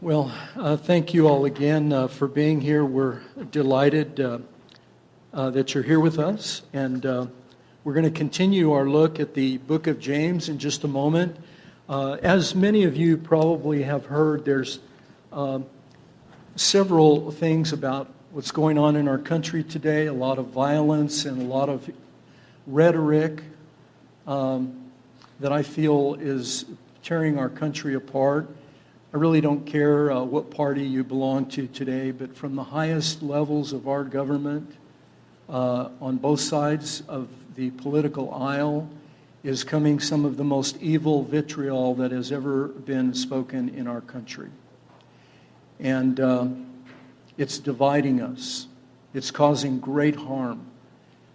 Well, uh, thank you all again uh, for being here. We're delighted uh, uh that you're here with us. And uh, we're going to continue our look at the book of James in just a moment. Uh, as many of you probably have heard, there's several things about what's going on in our country today a lot of violence and a lot of rhetoric um, that I feel is tearing our country apart. I really don't care uh, what party you belong to today, but from the highest levels of our government, uh, on both sides of the political aisle, is coming some of the most evil vitriol that has ever been spoken in our country. And uh, it's dividing us, it's causing great harm.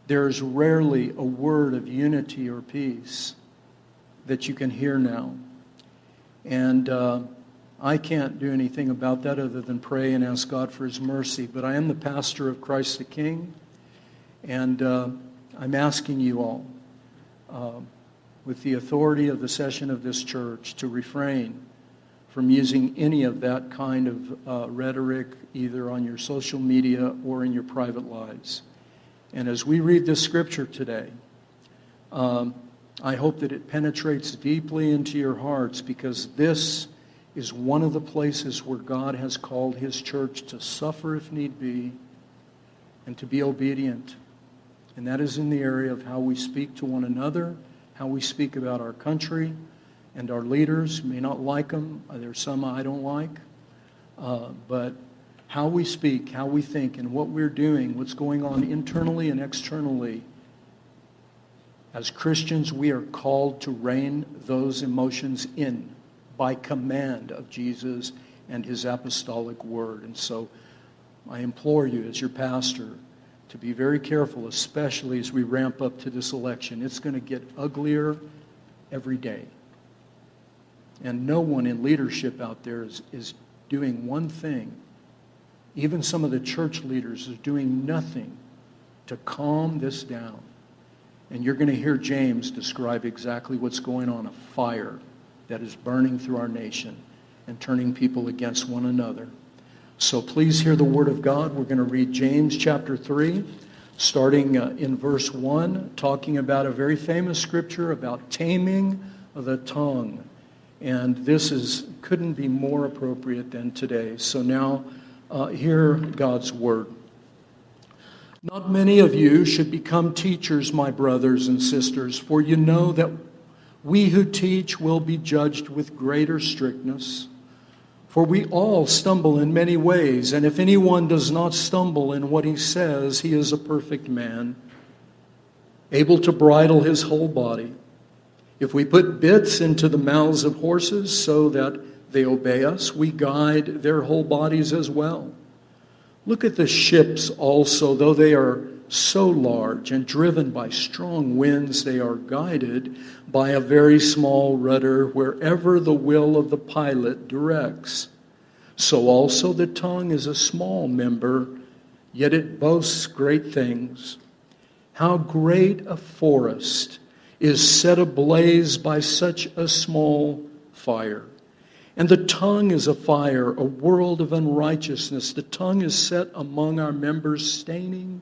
There's rarely a word of unity or peace that you can hear now. And uh, I can't do anything about that other than pray and ask God for His mercy. But I am the pastor of Christ the King, and uh, I'm asking you all, uh, with the authority of the session of this church, to refrain from using any of that kind of uh, rhetoric either on your social media or in your private lives. And as we read this scripture today, um, I hope that it penetrates deeply into your hearts because this is one of the places where God has called his church to suffer if need be and to be obedient. And that is in the area of how we speak to one another, how we speak about our country and our leaders. May not like them. There's some I don't like. Uh, but how we speak, how we think, and what we're doing, what's going on internally and externally. As Christians, we are called to rein those emotions in by command of Jesus and his apostolic word. And so I implore you, as your pastor, to be very careful, especially as we ramp up to this election. It's going to get uglier every day. And no one in leadership out there is, is doing one thing. Even some of the church leaders are doing nothing to calm this down. And you're going to hear James describe exactly what's going on a fire that is burning through our nation and turning people against one another. So please hear the word of God. We're going to read James chapter 3, starting uh, in verse 1, talking about a very famous scripture about taming the tongue. And this is couldn't be more appropriate than today. So now uh, hear God's word. Not many of you should become teachers, my brothers and sisters, for you know that we who teach will be judged with greater strictness. For we all stumble in many ways, and if anyone does not stumble in what he says, he is a perfect man, able to bridle his whole body. If we put bits into the mouths of horses so that they obey us, we guide their whole bodies as well. Look at the ships also, though they are so large and driven by strong winds, they are guided by a very small rudder wherever the will of the pilot directs. So also the tongue is a small member, yet it boasts great things. How great a forest is set ablaze by such a small fire. And the tongue is a fire, a world of unrighteousness. The tongue is set among our members, staining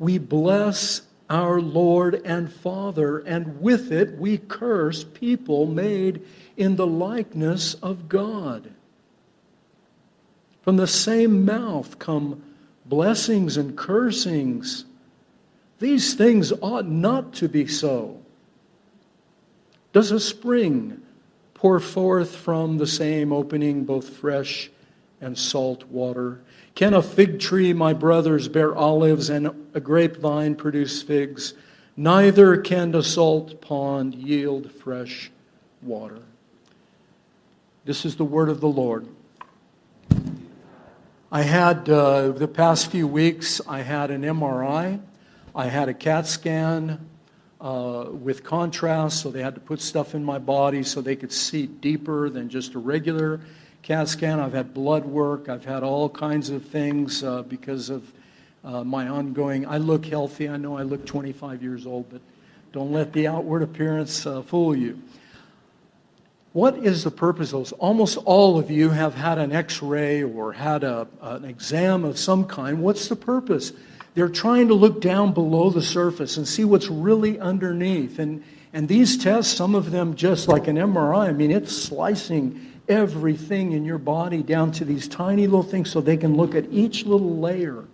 we bless our Lord and Father, and with it we curse people made in the likeness of God. From the same mouth come blessings and cursings. These things ought not to be so. Does a spring pour forth from the same opening both fresh and salt water? Can a fig tree, my brothers, bear olives and a grapevine produce figs? Neither can a salt pond yield fresh water. This is the word of the Lord. I had, uh, the past few weeks, I had an MRI, I had a CAT scan uh, with contrast, so they had to put stuff in my body so they could see deeper than just a regular CAT scan. I've had blood work, I've had all kinds of things uh, because of uh, my ongoing. I look healthy, I know I look 25 years old, but don't let the outward appearance uh, fool you. What is the purpose of those? Almost all of you have had an x ray or had a, an exam of some kind. What's the purpose? They're trying to look down below the surface and see what's really underneath. And, and these tests, some of them just like an MRI, I mean, it's slicing everything in your body down to these tiny little things so they can look at each little layer.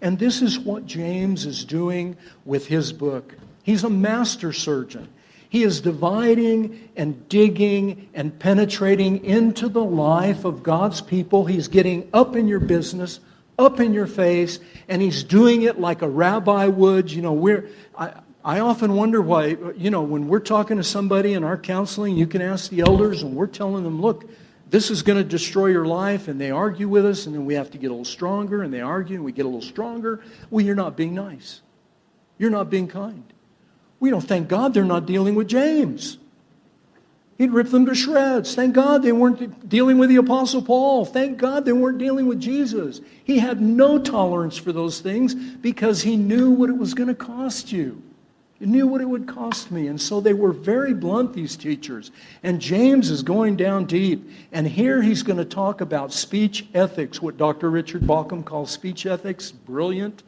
And this is what James is doing with his book. He's a master surgeon. He is dividing and digging and penetrating into the life of God's people. He's getting up in your business, up in your face, and he's doing it like a rabbi would. You know, we're, I, I often wonder why, you know, when we're talking to somebody in our counseling, you can ask the elders, and we're telling them, look, this is going to destroy your life, and they argue with us, and then we have to get a little stronger, and they argue, and we get a little stronger. Well, you're not being nice. You're not being kind. We don't thank God they're not dealing with James. He'd rip them to shreds. Thank God they weren't dealing with the Apostle Paul. Thank God they weren't dealing with Jesus. He had no tolerance for those things because he knew what it was going to cost you. Knew what it would cost me. And so they were very blunt, these teachers. And James is going down deep. And here he's going to talk about speech ethics, what Dr. Richard Bauckham calls speech ethics. Brilliant.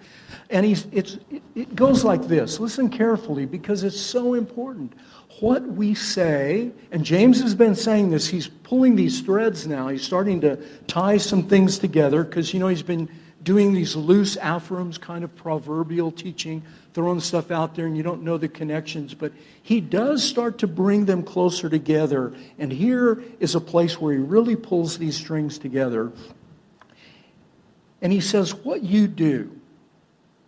And he's, it's, it goes like this. Listen carefully because it's so important. What we say, and James has been saying this, he's pulling these threads now. He's starting to tie some things together because, you know, he's been doing these loose aphorisms, kind of proverbial teaching, throwing stuff out there, and you don't know the connections. But he does start to bring them closer together. And here is a place where he really pulls these strings together. And he says, What you do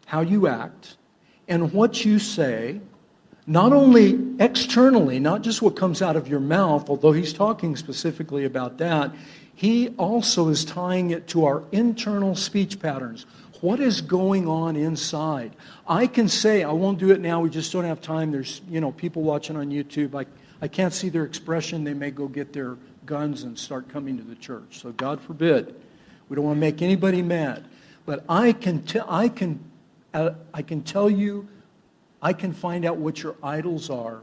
how you act, and what you say, not only externally, not just what comes out of your mouth, although he's talking specifically about that, he also is tying it to our internal speech patterns. What is going on inside? I can say, I won't do it now, we just don't have time. There's, you know, people watching on YouTube. I, I can't see their expression. They may go get their guns and start coming to the church. So God forbid. We don't want to make anybody mad. But I can, t- I can uh, I can tell you, I can find out what your idols are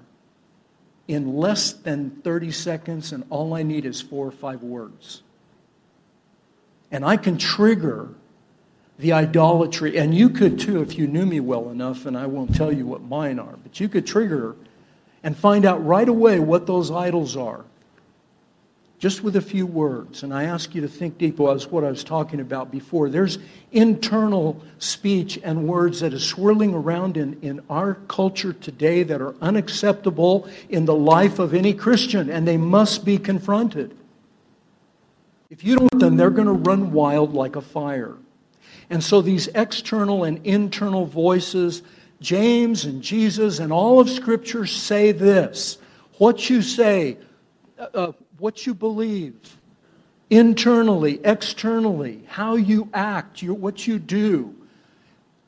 in less than 30 seconds, and all I need is four or five words. And I can trigger the idolatry, and you could too if you knew me well enough, and I won't tell you what mine are, but you could trigger and find out right away what those idols are just with a few words. And I ask you to think deep as what I was talking about before. There's internal speech and words that is swirling around in, in our culture today that are unacceptable in the life of any Christian, and they must be confronted. If you don't, then they're going to run wild like a fire. And so these external and internal voices, James and Jesus and all of Scripture say this. What you say, uh, uh what you believe, internally, externally, how you act, your, what you do,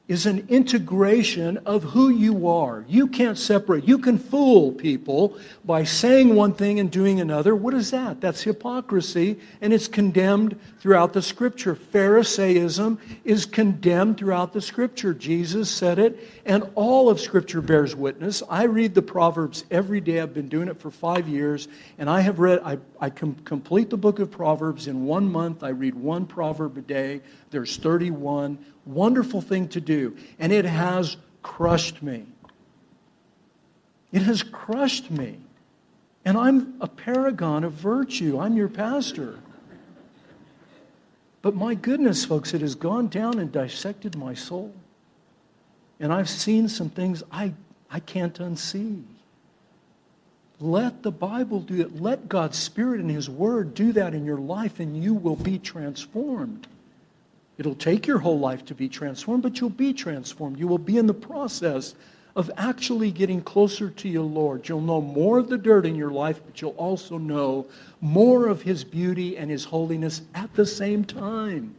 is an integration of who you are. You can't separate. You can fool people by saying one thing and doing another. What is that? That's hypocrisy, and it's condemned throughout the scripture. Pharisaism is condemned throughout the scripture. Jesus said it, and all of scripture bears witness. I read the Proverbs every day. I've been doing it for five years, and I have read, I, I com- complete the book of Proverbs in one month. I read one proverb a day. There's 31 wonderful thing to do. And it has crushed me. It has crushed me. And I'm a paragon of virtue. I'm your pastor. But my goodness, folks, it has gone down and dissected my soul. And I've seen some things I, I can't unsee. Let the Bible do it. Let God's Spirit and His Word do that in your life, and you will be transformed. It'll take your whole life to be transformed, but you'll be transformed. You will be in the process of actually getting closer to your Lord. You'll know more of the dirt in your life, but you'll also know more of His beauty and His holiness at the same time.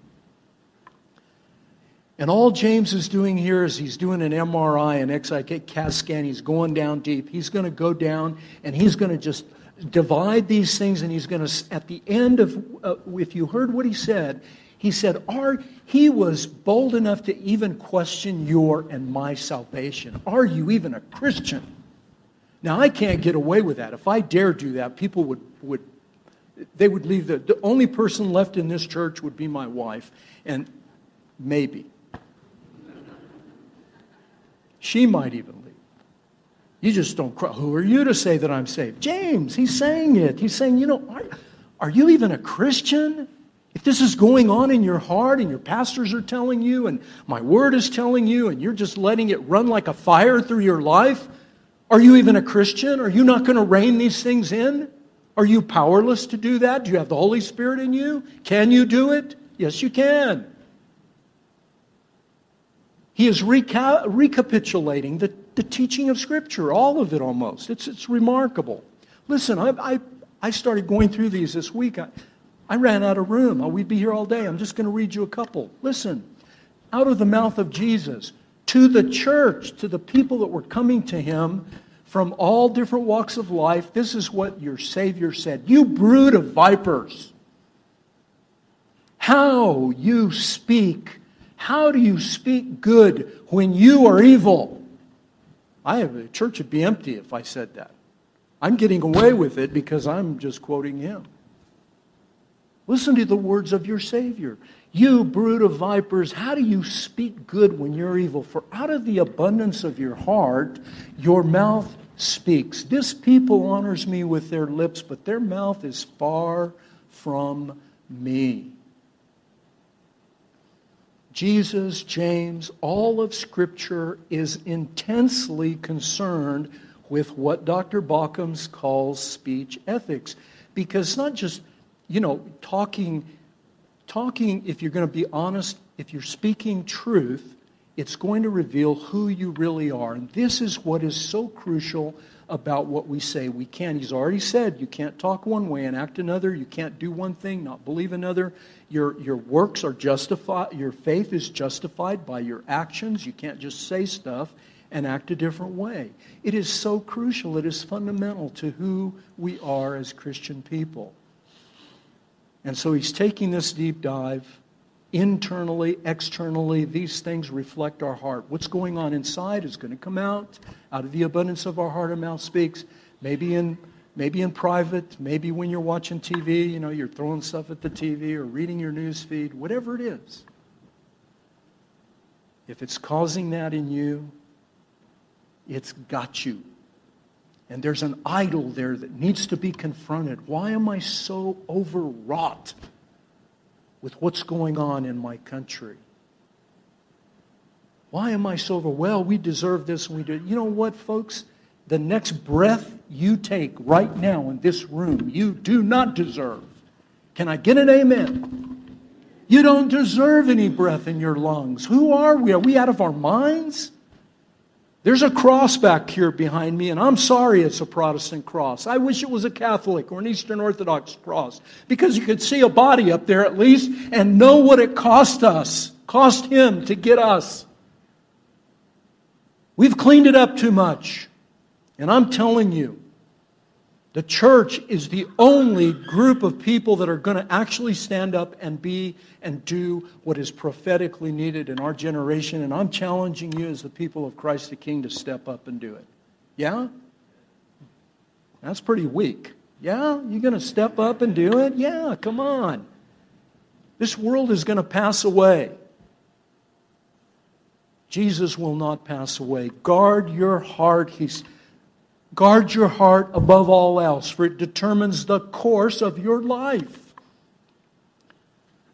And all James is doing here is he's doing an MRI, an XIK CAT scan. He's going down deep. He's going to go down and he's going to just divide these things and he's going to, at the end of, uh, if you heard what he said, he said, Are, he was bold enough to even question your and my salvation. Are you even a Christian? Now, I can't get away with that. If I dare do that, people would, would they would leave. The, the only person left in this church would be my wife, and maybe. She might even leave. You just don't cry. Who are you to say that I'm saved? James, he's saying it. He's saying, you know, are, are you even a Christian? If this is going on in your heart and your pastors are telling you and my word is telling you and you're just letting it run like a fire through your life, are you even a Christian? Are you not going to rein these things in? Are you powerless to do that? Do you have the Holy Spirit in you? Can you do it? Yes, you can. He is reca- recapitulating the, the teaching of Scripture, all of it almost. It's, it's remarkable. Listen, I, I, I started going through these this week. I, I ran out of room. Oh, we'd be here all day. I'm just going to read you a couple. Listen, out of the mouth of Jesus to the church, to the people that were coming to him from all different walks of life, this is what your Savior said You brood of vipers, how you speak how do you speak good when you are evil? I have the church would be empty if I said that. I'm getting away with it because I'm just quoting him. Listen to the words of your Savior. You brood of vipers, how do you speak good when you're evil? For out of the abundance of your heart, your mouth speaks. This people honors me with their lips, but their mouth is far from me. Jesus, James, all of Scripture is intensely concerned with what Dr. Bauckham calls speech ethics. Because it's not just, you know, talking, talking, if you're going to be honest, if you're speaking truth, it's going to reveal who you really are. And this is what is so crucial about what we say. We can't, he's already said, you can't talk one way and act another. You can't do one thing, not believe another. Your, your works are justified, your faith is justified by your actions. You can't just say stuff and act a different way. It is so crucial, it is fundamental to who we are as Christian people. And so he's taking this deep dive internally, externally, these things reflect our heart. What's going on inside is going to come out. Out of the abundance of our heart, our mouth speaks. Maybe in maybe in private, maybe when you're watching TV, you know, you're throwing stuff at the TV or reading your news feed, whatever it is. If it's causing that in you, it's got you. And there's an idol there that needs to be confronted. Why am I so overwrought? with what's going on in my country. Why am I so over? Well, we deserve this and we do. You know what, folks? The next breath you take right now in this room, you do not deserve. Can I get an amen? You don't deserve any breath in your lungs. Who are we? Are we out of our minds? There's a cross back here behind me, and I'm sorry it's a Protestant cross. I wish it was a Catholic or an Eastern Orthodox cross because you could see a body up there at least and know what it cost us, cost him to get us. We've cleaned it up too much. And I'm telling you, the church is the only group of people that are going to actually stand up and be and do what is prophetically needed in our generation. And I'm challenging you as the people of Christ the King to step up and do it. Yeah? That's pretty weak. Yeah? You're going to step up and do it? Yeah, come on. This world is going to pass away. Jesus will not pass away. Guard your heart. He's Guard your heart above all else, for it determines the course of your life.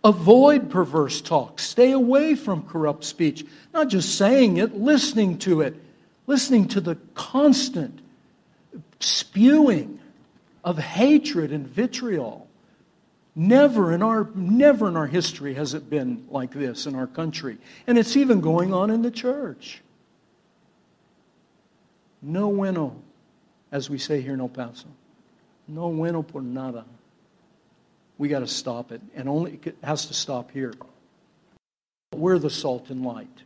Avoid perverse talk. Stay away from corrupt speech. Not just saying it, listening to it, listening to the constant spewing of hatred and vitriol. Never in our never in our history has it been like this in our country. And it's even going on in the church. No bueno as we say here in El Paso. No bueno por nada. We got to stop it, and only it has to stop here. We're the salt and light.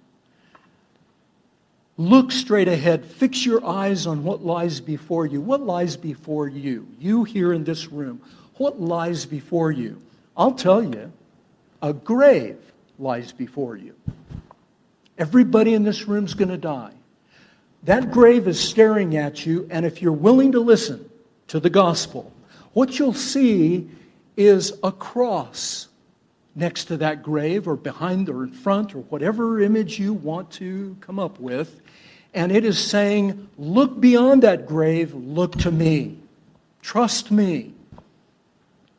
Look straight ahead. Fix your eyes on what lies before you. What lies before you? You here in this room. What lies before you? I'll tell you, a grave lies before you. Everybody in this room is going to die. That grave is staring at you, and if you're willing to listen to the gospel, what you'll see is a cross next to that grave or behind or in front or whatever image you want to come up with. And it is saying, Look beyond that grave, look to me. Trust me.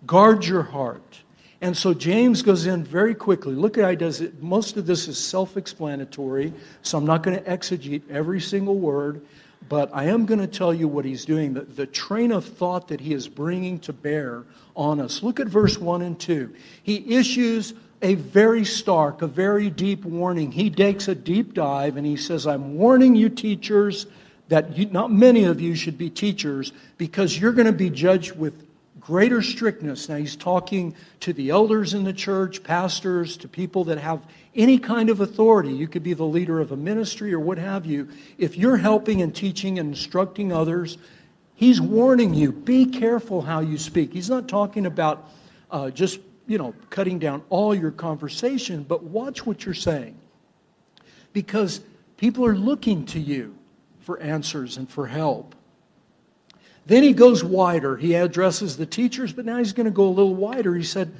Guard your heart. And so James goes in very quickly. Look at how he does it. Most of this is self explanatory, so I'm not going to exegete every single word, but I am going to tell you what he's doing, the, the train of thought that he is bringing to bear on us. Look at verse 1 and 2. He issues a very stark, a very deep warning. He takes a deep dive and he says, I'm warning you, teachers, that you, not many of you should be teachers because you're going to be judged with greater strictness. Now, he's talking to the elders in the church, pastors, to people that have any kind of authority. You could be the leader of a ministry or what have you. If you're helping and teaching and instructing others, he's warning you be careful how you speak. He's not talking about uh, just, you know, cutting down all your conversation, but watch what you're saying. Because people are looking to you for answers and for help. Then he goes wider. He addresses the teachers, but now he's going to go a little wider. He said,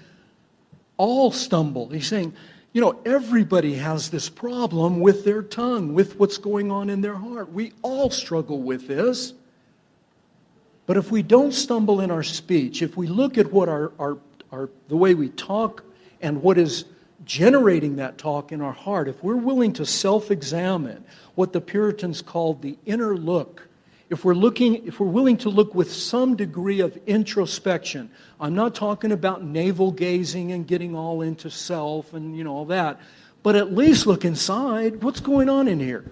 All stumble. He's saying, you know, everybody has this problem with their tongue, with what's going on in their heart. We all struggle with this. But if we don't stumble in our speech, if we look at what our, our, our the way we talk and what is generating that talk in our heart, if we're willing to self examine what the Puritans called the inner look, if we're looking if we're willing to look with some degree of introspection i'm not talking about navel gazing and getting all into self and you know all that but at least look inside what's going on in here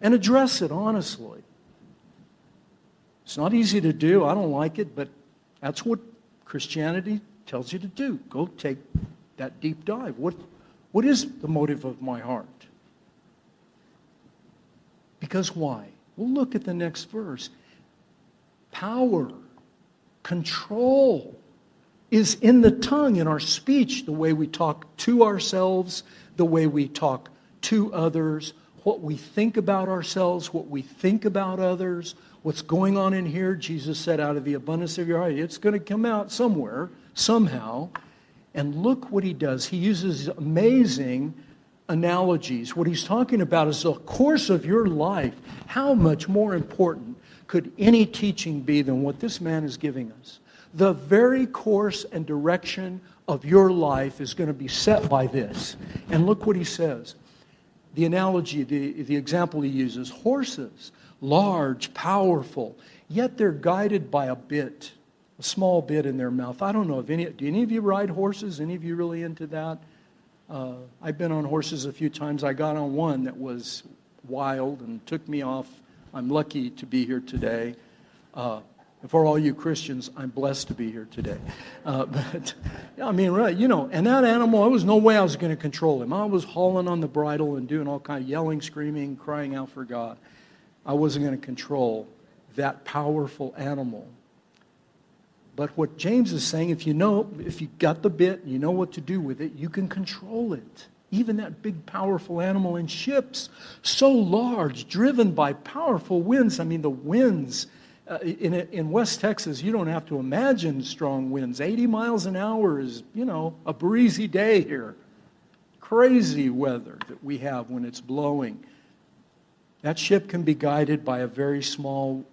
and address it honestly. It's not easy to do. I don't like it but that's what christianity tells you to do. Go take that deep dive. What what is the motive of my heart? Because why well, look at the next verse. Power, control is in the tongue, in our speech, the way we talk to ourselves, the way we talk to others, what we think about ourselves, what we think about others, what's going on in here. Jesus said, out of the abundance of your heart, it's going to come out somewhere, somehow. And look what he does. He uses amazing analogies. What he's talking about is the course of your life. How much more important could any teaching be than what this man is giving us? The very course and direction of your life is going to be set by this. And look what he says. The analogy, the, the example he uses horses, large, powerful, yet they're guided by a bit, a small bit in their mouth. I don't know if any, do any of you ride horses? Any of you really into that? Uh, I've been on horses a few times. I got on one that was wild and took me off. I'm lucky to be here today. Uh, for all you Christians, I'm blessed to be here today. Uh, but, I mean, right, you know, and that animal, there was no way I was going to control him. I was hauling on the bridle and doing all kind of yelling, screaming, crying out for God. I wasn't going to control that powerful animal. But what James is saying, if you know, if you got the bit, and you know what to do with it, you can control it. Even that big, powerful animal in ships, so large, driven by powerful winds. I mean, the winds uh, in, in West Texas, you don't have to imagine strong winds. 80 miles an hour is, you know, a breezy day here. Crazy weather that we have when it's blowing. That ship can be guided by a very small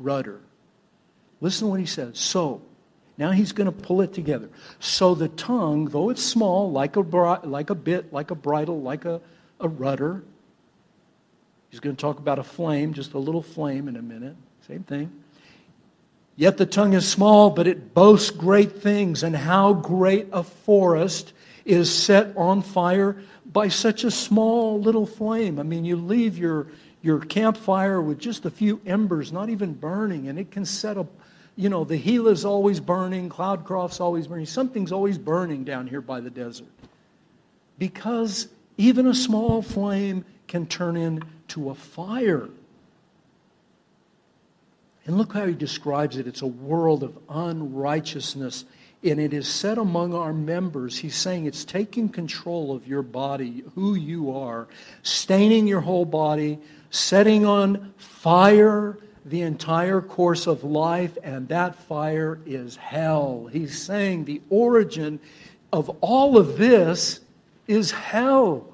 rudder. Listen to what he says. So, now he's going to pull it together. So the tongue, though it's small, like a, like a bit, like a bridle, like a, a rudder, he's going to talk about a flame, just a little flame in a minute. Same thing. Yet the tongue is small, but it boasts great things. And how great a forest is set on fire by such a small little flame. I mean, you leave your, your campfire with just a few embers, not even burning, and it can set a, you know, the Gila's always burning, Cloudcroft's always burning. Something's always burning down here by the desert. because even a small flame can turn into a fire. And look how he describes it it's a world of unrighteousness. And it is said among our members, he's saying it's taking control of your body, who you are, staining your whole body, setting on fire the entire course of life, and that fire is hell. He's saying the origin of all of this is hell.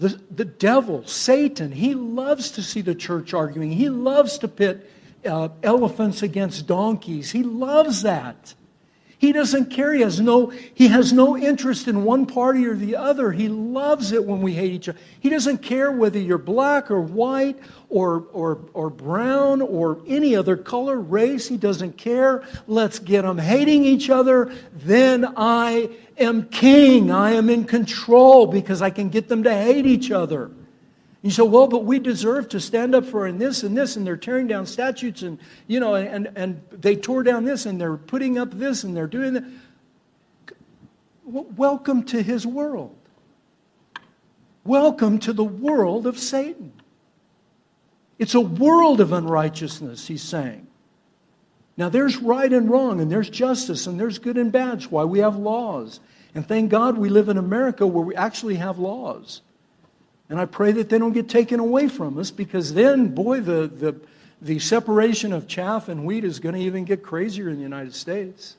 The, the devil, Satan, he loves to see the church arguing. He loves to pit uh, elephants against donkeys. He loves that. He doesn't care. He has, no, he has no interest in one party or the other. He loves it when we hate each other. He doesn't care whether you're black or white or, or, or brown or any other color, race. He doesn't care. Let's get them hating each other. Then I am king. I am in control because I can get them to hate each other. You say, well, but we deserve to stand up for and this and this, and they're tearing down statutes, and you know, and, and they tore down this, and they're putting up this, and they're doing that. Welcome to his world. Welcome to the world of Satan. It's a world of unrighteousness, he's saying. Now, there's right and wrong, and there's justice, and there's good and bad. That's why we have laws. And thank God we live in America where we actually have laws. And I pray that they don't get taken away from us because then, boy, the, the, the separation of chaff and wheat is going to even get crazier in the United States.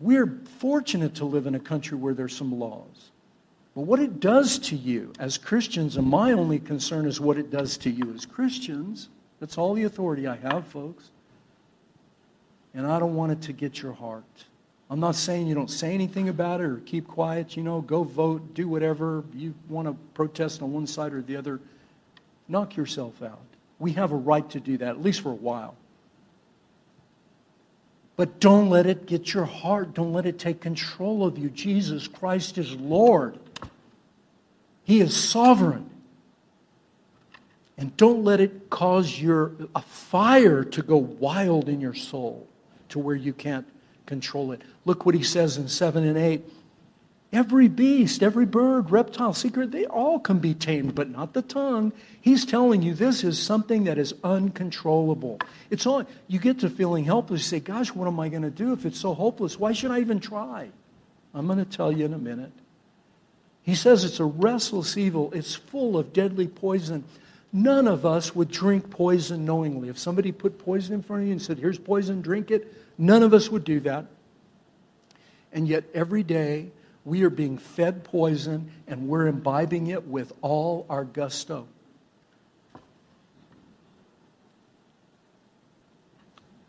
We're fortunate to live in a country where there's some laws. But what it does to you as Christians, and my only concern is what it does to you as Christians. That's all the authority I have, folks. And I don't want it to get your heart. I'm not saying you don't say anything about it or keep quiet, you know, go vote, do whatever. You want to protest on one side or the other, knock yourself out. We have a right to do that, at least for a while. But don't let it get your heart. Don't let it take control of you. Jesus Christ is Lord, He is sovereign. And don't let it cause your a fire to go wild in your soul to where you can't control it. Look what he says in 7 and 8. Every beast, every bird, reptile, secret, they all can be tamed, but not the tongue. He's telling you this is something that is uncontrollable. It's all you get to feeling helpless. You say, Gosh, what am I going to do if it's so hopeless? Why should I even try? I'm going to tell you in a minute. He says it's a restless evil, it's full of deadly poison. None of us would drink poison knowingly. If somebody put poison in front of you and said, Here's poison, drink it, None of us would do that. And yet, every day, we are being fed poison and we're imbibing it with all our gusto.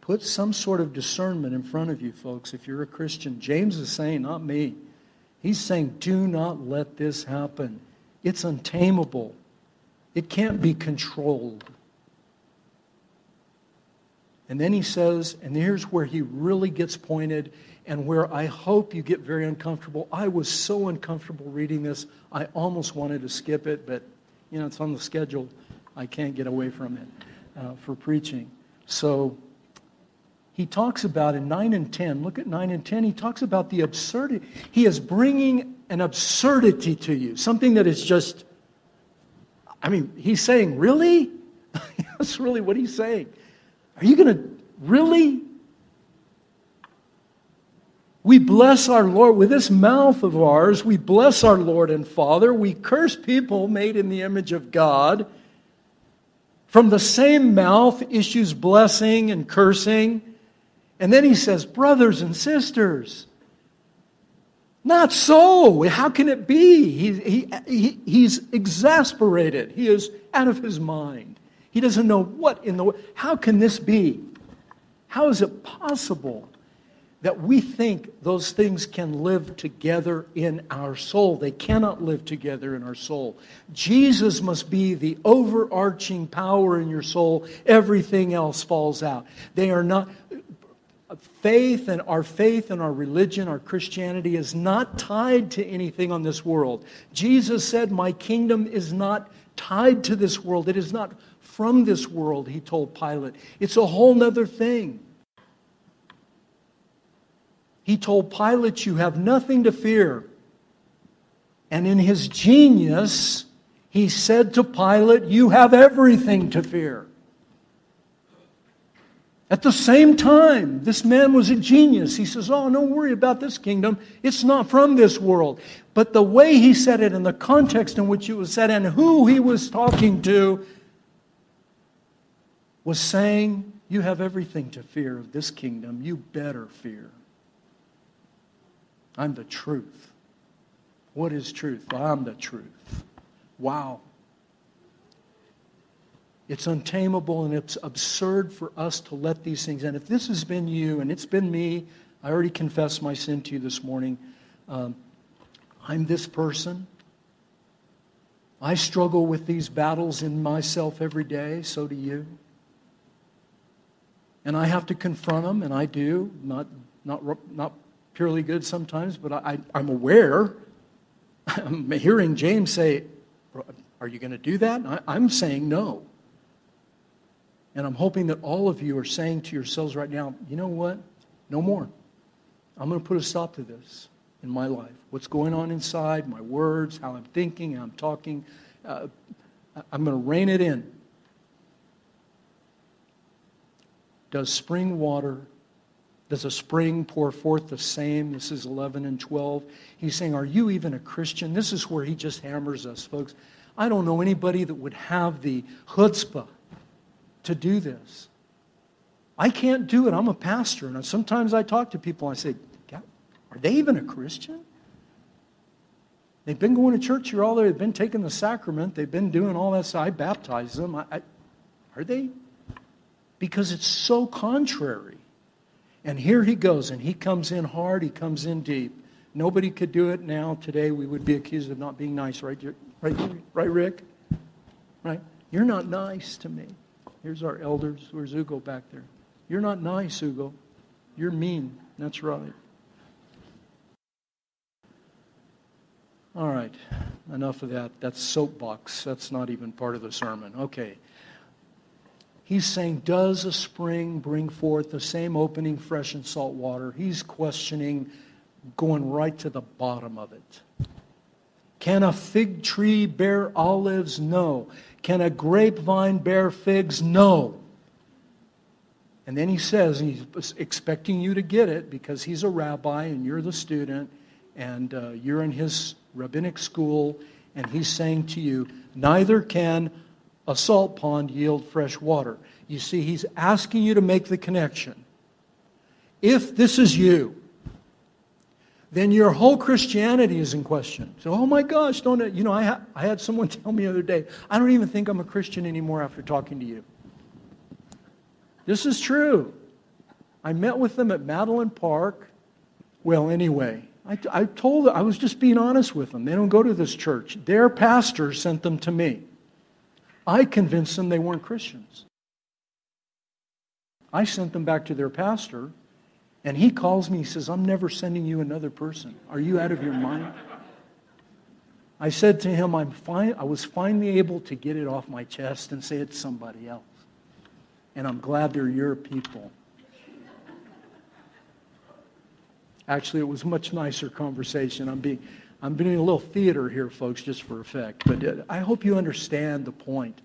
Put some sort of discernment in front of you, folks, if you're a Christian. James is saying, not me. He's saying, do not let this happen. It's untamable, it can't be controlled. And then he says, and here's where he really gets pointed and where I hope you get very uncomfortable. I was so uncomfortable reading this, I almost wanted to skip it, but you know, it's on the schedule. I can't get away from it uh, for preaching. So he talks about in 9 and 10, look at 9 and 10, he talks about the absurdity. He is bringing an absurdity to you, something that is just, I mean, he's saying, really? That's really what he's saying. Are you going to really? We bless our Lord with this mouth of ours. We bless our Lord and Father. We curse people made in the image of God. From the same mouth issues blessing and cursing. And then he says, Brothers and sisters, not so. How can it be? He, he, he, he's exasperated. He is out of his mind. He doesn't know what in the world. How can this be? How is it possible that we think those things can live together in our soul? They cannot live together in our soul. Jesus must be the overarching power in your soul. Everything else falls out. They are not. Faith and our faith and our religion, our Christianity is not tied to anything on this world. Jesus said, My kingdom is not tied to this world. It is not from this world, he told Pilate. It's a whole nother thing. he told Pilate, You have nothing to fear. And in his genius, he said to Pilate, You have everything to fear. At the same time, this man was a genius. He says, Oh, don't worry about this kingdom. It's not from this world. But the way he said it and the context in which it was said and who he was talking to was saying, You have everything to fear of this kingdom. You better fear. I'm the truth. What is truth? I'm the truth. Wow. It's untamable and it's absurd for us to let these things in. If this has been you and it's been me, I already confessed my sin to you this morning. Um, I'm this person. I struggle with these battles in myself every day, so do you. And I have to confront them, and I do. Not, not, not purely good sometimes, but I, I'm aware. I'm hearing James say, Are you going to do that? I, I'm saying no. And I'm hoping that all of you are saying to yourselves right now, you know what? No more. I'm going to put a stop to this in my life. What's going on inside, my words, how I'm thinking, how I'm talking. Uh, I'm going to rein it in. Does spring water, does a spring pour forth the same? This is 11 and 12. He's saying, Are you even a Christian? This is where he just hammers us, folks. I don't know anybody that would have the chutzpah to do this. I can't do it. I'm a pastor. And sometimes I talk to people and I say, Are they even a Christian? They've been going to church here all day. They've been taking the sacrament. They've been doing all that. So I baptize them. I, I, are they? Because it's so contrary. And here he goes, and he comes in hard. He comes in deep. Nobody could do it now. Today we would be accused of not being nice, right? Right, right, Rick? Right? You're not nice to me. Here's our elders. Where's Hugo back there? You're not nice, Hugo. You're mean. That's right. All right. Enough of that. That's soapbox. That's not even part of the sermon. Okay. He's saying, Does a spring bring forth the same opening fresh and salt water? He's questioning, going right to the bottom of it. Can a fig tree bear olives? No. Can a grapevine bear figs? No. And then he says, he's expecting you to get it because he's a rabbi and you're the student and uh, you're in his rabbinic school, and he's saying to you, neither can a salt pond yield fresh water. You see, he's asking you to make the connection. If this is you, then your whole Christianity is in question. So, oh my gosh, don't, you know, I, ha- I had someone tell me the other day, I don't even think I'm a Christian anymore after talking to you. This is true. I met with them at Madeline Park. Well, anyway, I, I told them, I was just being honest with them. They don't go to this church. Their pastor sent them to me. I convinced them they weren't Christians. I sent them back to their pastor and he calls me, he says, I'm never sending you another person. Are you out of your mind? I said to him, I'm fine, I was finally able to get it off my chest and say it's somebody else. And I'm glad they're your people. Actually, it was a much nicer conversation. I'm being, I'm doing a little theater here, folks, just for effect. But uh, I hope you understand the point.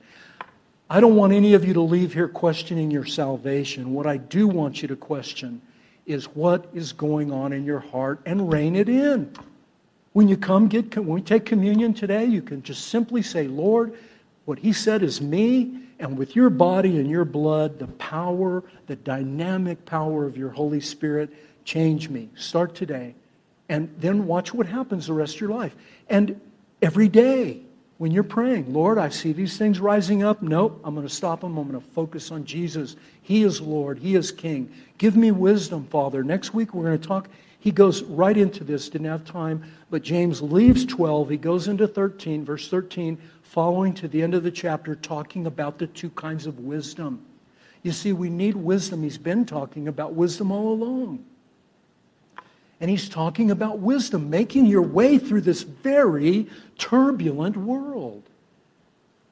I don't want any of you to leave here questioning your salvation. What I do want you to question is what is going on in your heart and rein it in. When you come get when we take communion today, you can just simply say, "Lord, what he said is me, and with your body and your blood, the power, the dynamic power of your Holy Spirit, change me. Start today." And then watch what happens the rest of your life. And every day, when you're praying, Lord, I see these things rising up. Nope, I'm going to stop them. I'm going to focus on Jesus. He is Lord, He is King. Give me wisdom, Father. Next week we're going to talk. He goes right into this, didn't have time, but James leaves 12. He goes into 13, verse 13, following to the end of the chapter, talking about the two kinds of wisdom. You see, we need wisdom. He's been talking about wisdom all along. And he's talking about wisdom, making your way through this very turbulent world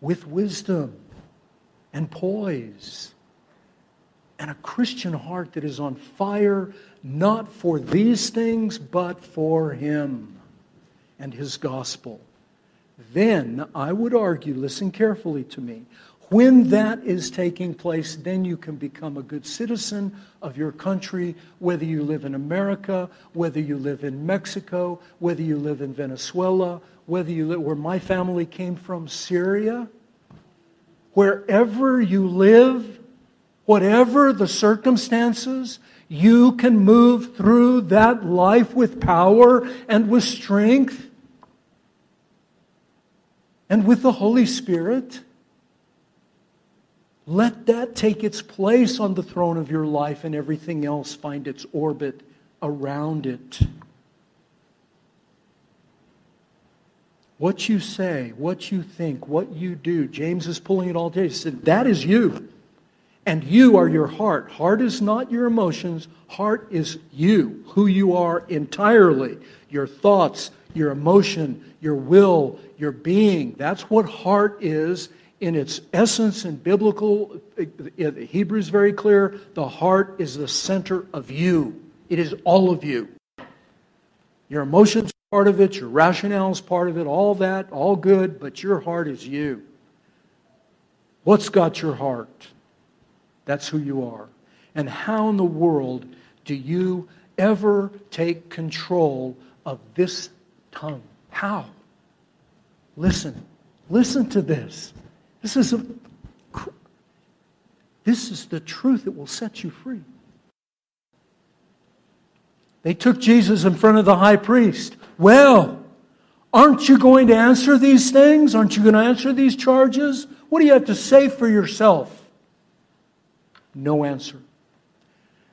with wisdom and poise and a Christian heart that is on fire, not for these things, but for Him and His gospel. Then I would argue, listen carefully to me, when that is taking place, then you can become a good citizen of your country, whether you live in America, whether you live in Mexico, whether you live in Venezuela, whether you live where my family came from, Syria. Wherever you live, whatever the circumstances, you can move through that life with power and with strength and with the Holy Spirit. Let that take its place on the throne of your life and everything else find its orbit around it. What you say, what you think, what you do, James is pulling it all together. He said, That is you. And you are your heart. Heart is not your emotions, heart is you, who you are entirely. Your thoughts, your emotion, your will, your being. That's what heart is in its essence and biblical, uh, uh, the Hebrew is very clear, the heart is the center of you. It is all of you. Your emotions are part of it, your rationale is part of it, all that, all good, but your heart is you. What's got your heart? That's who you are. And how in the world do you ever take control of this tongue? How? Listen. Listen to this. This is, a, this is the truth that will set you free. They took Jesus in front of the high priest. Well, aren't you going to answer these things? Aren't you going to answer these charges? What do you have to say for yourself? No answer.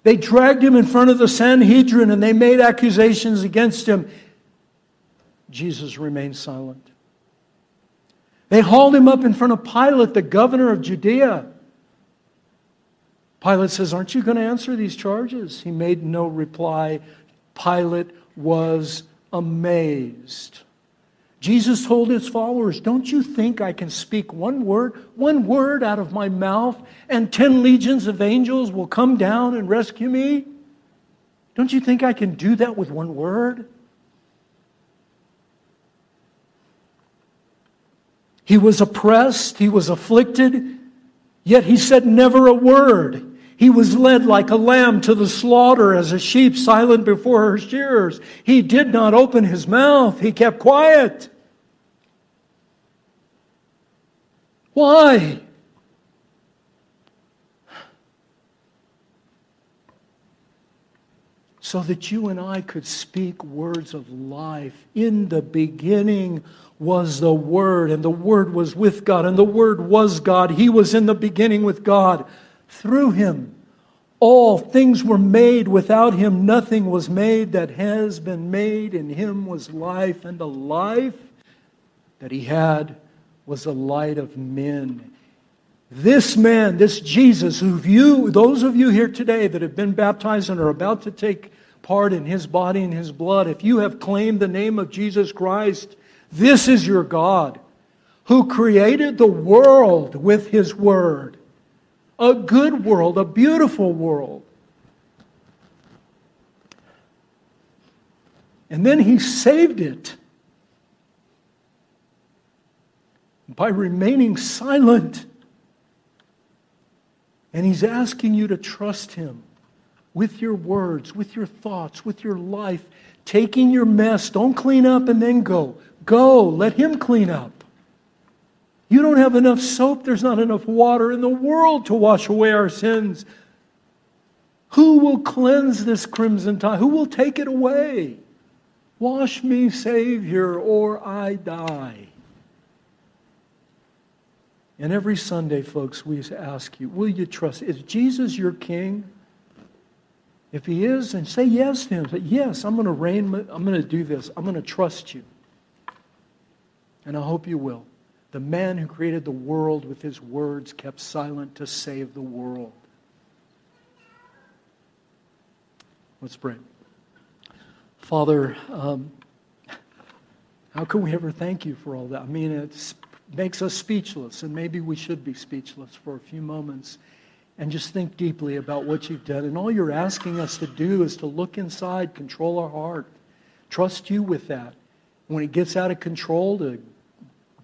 They dragged him in front of the Sanhedrin and they made accusations against him. Jesus remained silent. They hauled him up in front of Pilate, the governor of Judea. Pilate says, Aren't you going to answer these charges? He made no reply. Pilate was amazed. Jesus told his followers, Don't you think I can speak one word, one word out of my mouth, and ten legions of angels will come down and rescue me? Don't you think I can do that with one word? He was oppressed, he was afflicted, yet he said never a word. He was led like a lamb to the slaughter as a sheep silent before her shearers. He did not open his mouth. He kept quiet. Why? So that you and I could speak words of life. In the beginning was the Word, and the Word was with God, and the Word was God. He was in the beginning with God. Through Him, all things were made. Without Him, nothing was made that has been made. In Him was life, and the life that He had was the light of men. This man, this Jesus, who you, those of you here today that have been baptized and are about to take part in his body and his blood, if you have claimed the name of Jesus Christ, this is your God who created the world with his word. A good world, a beautiful world. And then he saved it by remaining silent. And he's asking you to trust him with your words, with your thoughts, with your life, taking your mess. Don't clean up and then go. Go, let him clean up. You don't have enough soap, there's not enough water in the world to wash away our sins. Who will cleanse this crimson tide? Who will take it away? Wash me, Savior, or I die. And every Sunday, folks, we ask you, will you trust? Is Jesus your King? If he is, then say yes to him. Yes, I'm going to reign. I'm going to do this. I'm going to trust you. And I hope you will. The man who created the world with his words kept silent to save the world. Let's pray. Father, um, how can we ever thank you for all that? I mean, it makes us speechless, and maybe we should be speechless for a few moments and just think deeply about what you've done. And all you're asking us to do is to look inside, control our heart, trust you with that. When it gets out of control, to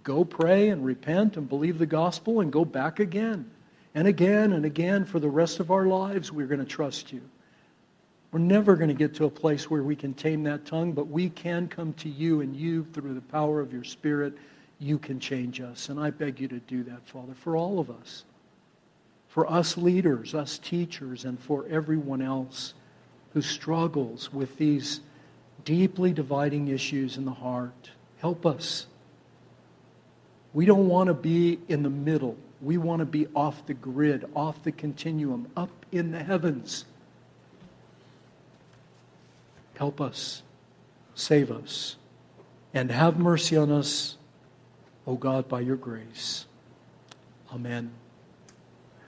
go pray and repent and believe the gospel and go back again and again and again for the rest of our lives. We're going to trust you. We're never going to get to a place where we can tame that tongue, but we can come to you, and you, through the power of your Spirit, you can change us. And I beg you to do that, Father, for all of us for us leaders, us teachers, and for everyone else who struggles with these deeply dividing issues in the heart. Help us. We don't want to be in the middle. We want to be off the grid, off the continuum, up in the heavens. Help us. Save us. And have mercy on us, O God, by your grace. Amen.